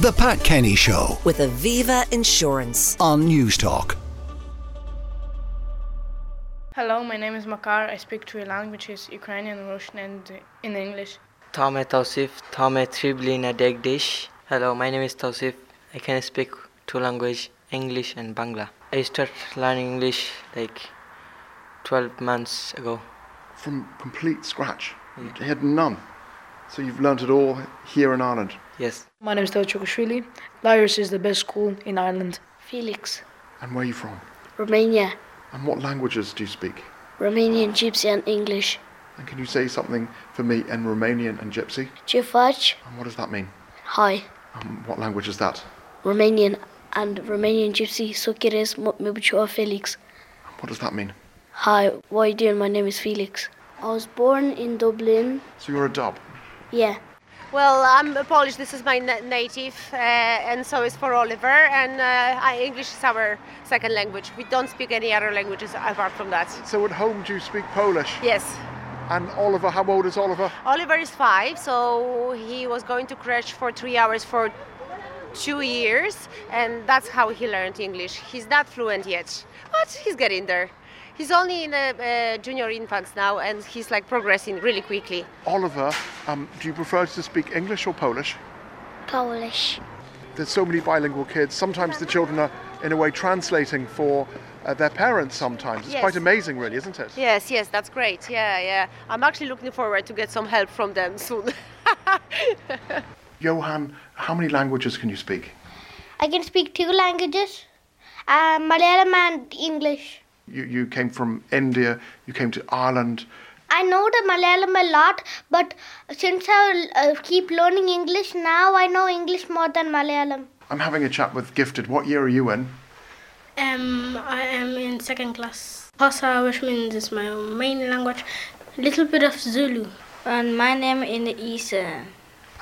The Pat Kenny Show with Aviva Insurance. on Newstalk. Hello, my name is Makar. I speak three languages Ukrainian, Russian, and in English. Tame Tausif, Tame Triblina Degdish. Hello, my name is Tausif. I can speak two languages, English and Bangla. I started learning English like 12 months ago. From complete scratch. You had none. So you've learnt it all here in Ireland. Yes. My name is Theo Chukashvili. Larry's is the best school in Ireland. Felix, And where are you from? Romania, And what languages do you speak? Romanian, Gypsy, and English. And can you say something for me in Romanian and Gypsy? Ce? And what does that mean? Hi. And what language is that? Romanian and Romanian Gypsy, so quieres me Felix. What does that mean? Hi, what are you doing? My name is Felix. I was born in Dublin. So you're a dub. Yeah. Well, I'm Polish. This is my na- native, uh, and so is for Oliver. And uh, I, English is our second language. We don't speak any other languages apart from that. So at home do you speak Polish? Yes. And Oliver, how old is Oliver? Oliver is five, so he was going to crash for three hours for two years, and that's how he learned English. He's not fluent yet, but he's getting there. He's only in a, uh, junior infants now, and he's like progressing really quickly. Oliver, um, do you prefer to speak English or Polish? Polish. There's so many bilingual kids. Sometimes the children are, in a way, translating for uh, their parents sometimes. It's Yes. quite amazing, really, isn't it? Yes, yes, that's great. Yeah, yeah. I'm actually looking forward to get some help from them soon. Johan, how many languages can you speak? I can speak two languages uh, Malayalam and English. You, you came from India, you came to Ireland. I know the Malayalam a lot, but since I uh, keep learning English, now I know English more than Malayalam. I'm having a chat with Gifted. What year are you in? Um, I am in second class. Hausa, which means is my main language. Little bit of Zulu. And my name is uh,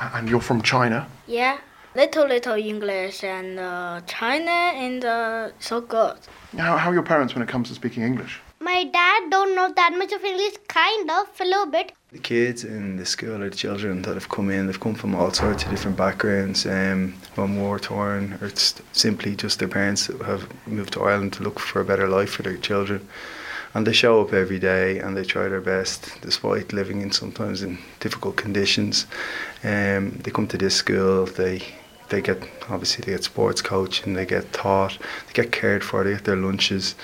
A- And you're from China. yeah, little little English and uh, China and uh, so good. How, how are your parents when it comes to speaking English? My dad don't know that much of English, kind of, a little bit. The kids in the school or the children that have come in, they've come from all sorts of different backgrounds, um, from war torn, or it's simply just their parents that have moved to Ireland to look for a better life for their children. And they show up every day and they try their best despite living in sometimes in difficult conditions. Um, they come to this school, they they get obviously they get sports coaching, they get taught, they get cared for, they get their lunches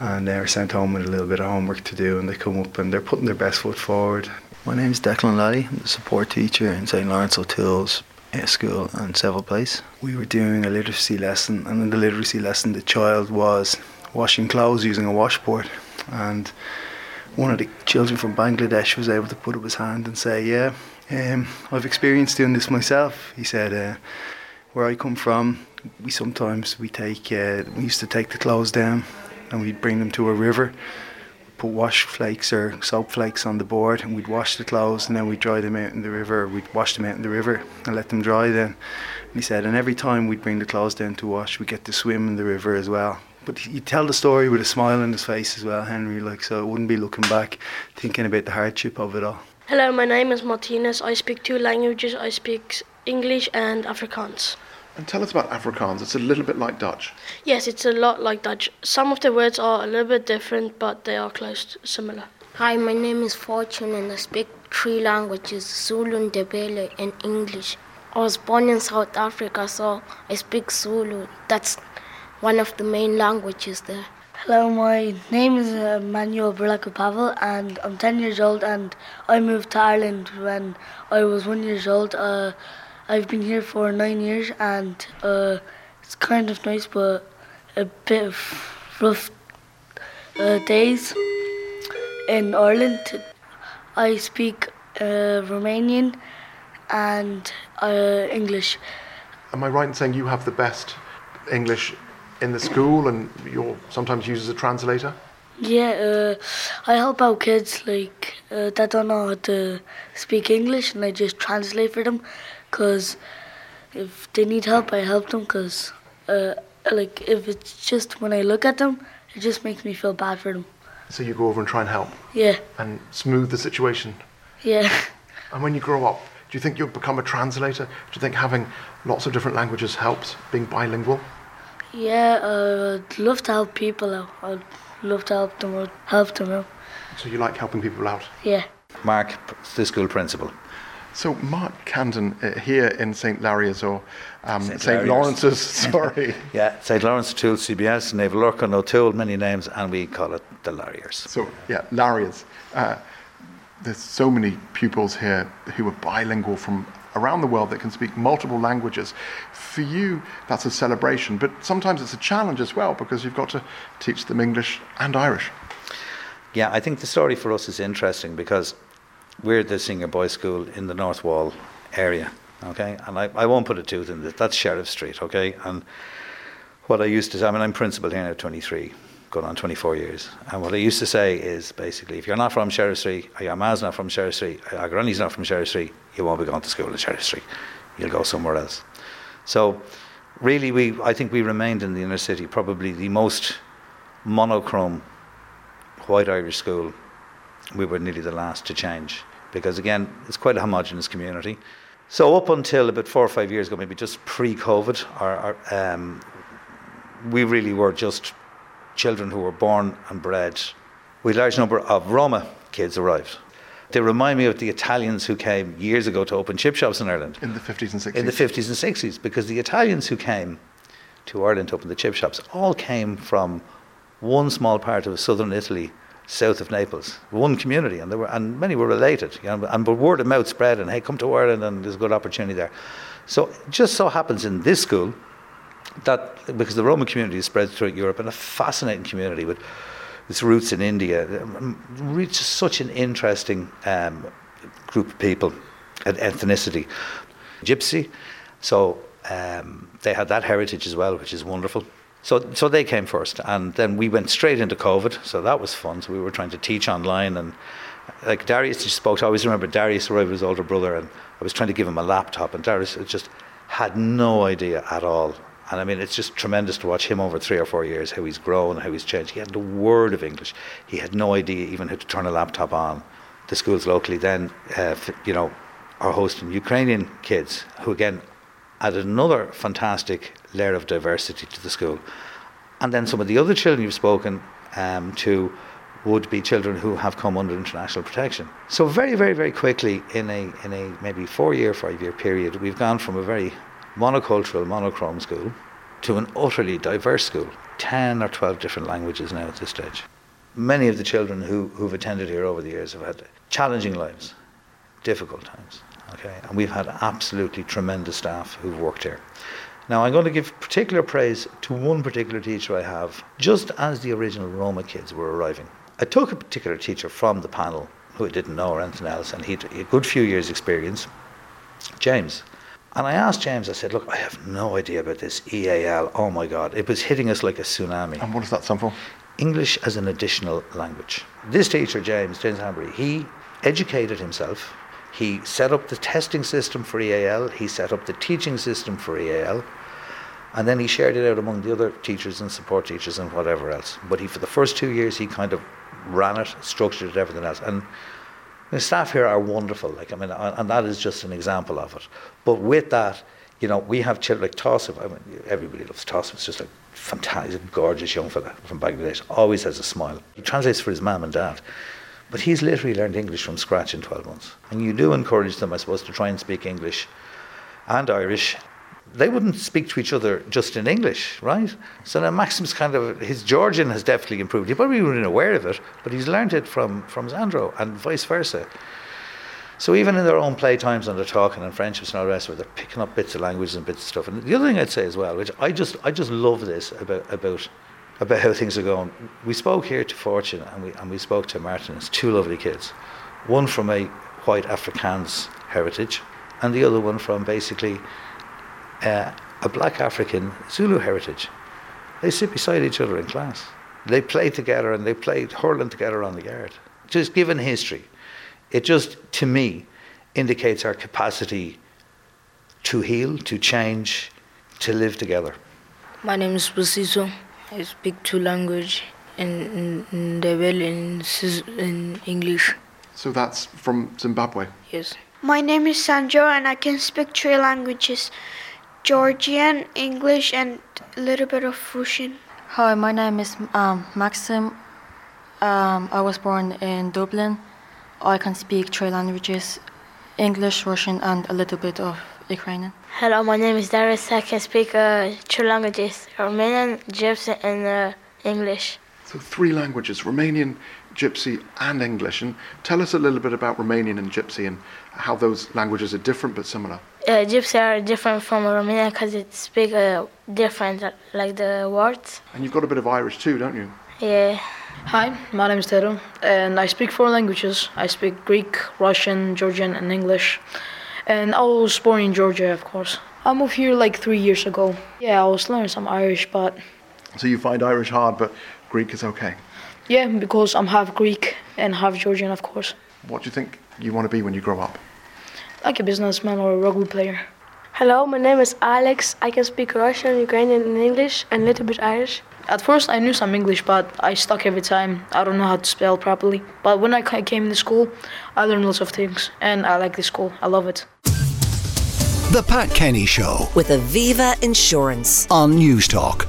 and they're sent home with a little bit of homework to do and they come up and they're putting their best foot forward. My name is Declan Lally. I'm the support teacher in St Laurence O'Toole's school and Seville Place. We were doing a literacy lesson and in the literacy lesson the child was washing clothes using a washboard and one of the children from Bangladesh was able to put up his hand and say, yeah, um, I've experienced doing this myself. He said, uh, where I come from, we sometimes we take uh, we used to take the clothes down and we'd bring them to a river, put wash flakes or soap flakes on the board, and we'd wash the clothes and then we'd dry them out in the river. We'd wash them out in the river and let them dry then. And he said, and every time we'd bring the clothes down to wash, we get to swim in the river as well. But he'd tell the story with a smile on his face as well, Henry, like so it wouldn't be looking back, thinking about the hardship of it all. Hello, my name is Martinez. I speak two languages. I speak English and Afrikaans. And tell us about Afrikaans. It's a little bit like Dutch. Yes, it's a lot like Dutch. Some of the words are a little bit different, but they are close to similar. Hi, my name is Fortune and I speak three languages Zulu, Ndebele, and English. I was born in South Africa, so I speak Zulu. That's one of the main languages there. Hello, my name is uh, Manuel Berlaku Pavel, and I'm 10 years old. And I moved to Ireland when I was one years old. Uh, I've been here for nine years, and uh, it's kind of nice, but a bit of rough uh, days in Ireland. I speak uh, Romanian and uh, English. Am I right in saying you have the best English in the school and you're sometimes used as a translator? Yeah, uh, I help out kids like uh, that don't know how to speak English, and I just translate for them. Cause if they need help, I help them. Cause uh, like if it's just when I look at them, it just makes me feel bad for them. So you go over and try and help Yeah, and smooth the situation. yeah. And when you grow up, Do you think you'll become a translator? Do you think having lots of different languages helps being bilingual? Yeah, uh, I'd love to help people out. I'd love to help them out. Help them out. So you like helping people out? Yeah. Mark, the school principal. So Mark Camden uh, here in St. Larry's or um, St. St. Laurence's, sorry. Yeah, St. Laurence O'Toole, CBS, Naomh Lorcán, O'Toole, many names, and we call it the Larriers. So yeah, Larry's. Uh, there's so many pupils here who are bilingual from around the world that can speak multiple languages. For you, that's a celebration, but sometimes it's a challenge as well because you've got to teach them English and Irish. Yeah, I think the story for us is interesting because we're the senior boys' school in the North Wall area, okay? And I, I won't put a tooth in this, that's Sheriff Street, okay? And what I used to say, I mean, I'm principal here now 23, going on 24 years. And what I used to say is basically, if you're not from Sheriff Street, or your ma's not from Sheriff Street, or your granny's not from Sheriff Street, you won't be going to school in Sheriff Street. You'll go somewhere else. So, really, we I think we remained in the inner city, probably the most monochrome white Irish school. We were nearly the last to change because, again, it's quite a homogenous community. So, up until about four or five years ago, maybe just pre COVID, um, we really were just children who were born and bred. We had a large number of Roma kids arrived. They remind me of the Italians who came years ago to open chip shops in Ireland. In the 50s and 60s? In the 50s and 60s, because the Italians who came to Ireland to open the chip shops all came from one small part of southern Italy, south of Naples, one community, and, were, and many were related. You know, and but word of mouth spread, and hey, come to Ireland, and there's a good opportunity there. So it just so happens in this school that because the Roman community is spread throughout Europe and a fascinating community with its roots in India, really just such an interesting um, group of people, an ethnicity, Gypsy. So um, they had that heritage as well, which is wonderful. So, so they came first, and then we went straight into COVID. So that was fun. So we were trying to teach online, and like Darius just spoke. I always remember Darius arrived with his older brother, and I was trying to give him a laptop, and Darius just had no idea at all and I mean, it's just tremendous to watch him over three or four years, how he's grown, how he's changed. He had the word of English. He had no idea even how to turn a laptop on. The schools locally then, uh, you know, are hosting Ukrainian kids who, again, added another fantastic layer of diversity to the school. And then some of the other children you've spoken um, to would be children who have come under international protection. So very, very, very quickly in a in a maybe four year, five year period, we've gone from a very monocultural, monochrome school to an utterly diverse school. 10 or 12 different languages now at this stage. Many of the children who, who've attended here over the years have had challenging lives, difficult times. Okay, and we've had absolutely tremendous staff who've worked here. Now, I'm going to give particular praise to one particular teacher I have, just as the original Roma kids were arriving. I took a particular teacher from the panel who I didn't know or anything else, and he had a good few years' experience, James. And I asked James, I said, Look, I have no idea about this EAL. Oh my God, it was hitting us like a tsunami. And what does that stand for? English as an additional language. This teacher, James, James Hambury, he educated himself. He set up the testing system for EAL, he set up the teaching system for EAL, and then he shared it out among the other teachers and support teachers and whatever else. But he, for the first two years, he kind of ran it, structured it, everything else. And the staff here are wonderful, like I mean, and that is just an example of it. But with that, you know, we have children like Tassif. I mean, everybody loves Tassif. It's just a fantastic, gorgeous young fella from Bangladesh. Always has a smile. He translates for his mum and dad, but he's literally learned English from scratch in 12 months. And you do encourage them, I suppose, to try and speak English and Irish they wouldn't speak to each other just in English, right? So now Maxim's kind of his Georgian has definitely improved. He probably wasn't aware of it, but he's learned it from from Sandro and vice versa. So even in their own playtimes and they're talking and friendships and all the rest of it, they're picking up bits of language and bits of stuff. And the other thing I'd say as well, which I just I just love this about about about how things are going. We spoke here to Fortune and we and we spoke to Martin. It's two lovely kids, one from a white Afrikaans heritage, and the other one from basically uh, a black African Zulu heritage. They sit beside each other in class. They play together and they play hurling together on the yard. Just given history, it just, to me, indicates our capacity to heal, to change, to live together. My name is Busiso. I speak two languages in, in Ndebele and in English. So that's from Zimbabwe? Yes. My name is Sandro and I can speak three languages Georgian, English, and a little bit of Russian. Hi, my name is um, Maxim. Um, I was born in Dublin. I can speak three languages English, Russian, and a little bit of Ukrainian. Hello, my name is Darius. I can speak uh, three languages Romanian, Gypsy, and uh, English. So, three languages Romanian, Gypsy, and English. And tell us a little bit about Romanian and Gypsy and how those languages are different but similar. Uh, Gypsy are different from Romanian because it speak uh, different, like the words. And you've got a bit of Irish too, don't you? Yeah. Hi, my name is Tero, and I speak four languages. I speak Greek, Russian, Georgian, and English. And I was born in Georgia, of course. I moved here like three years ago. Yeah, I was learning some Irish, but. So you find Irish hard, but Greek is okay? Yeah, because I'm half Greek and half Georgian, of course. What do you think you want to be when you grow up? Like a businessman or a rugby player. Hello, my name is Alex. I can speak Russian, Ukrainian, and English, and a little bit Irish. At first, I knew some English, but I stuck every time. I don't know how to spell properly. But when I came to school, I learned lots of things, and I like this school. I love it. The Pat Kenny Show with Aviva Insurance on Newstalk.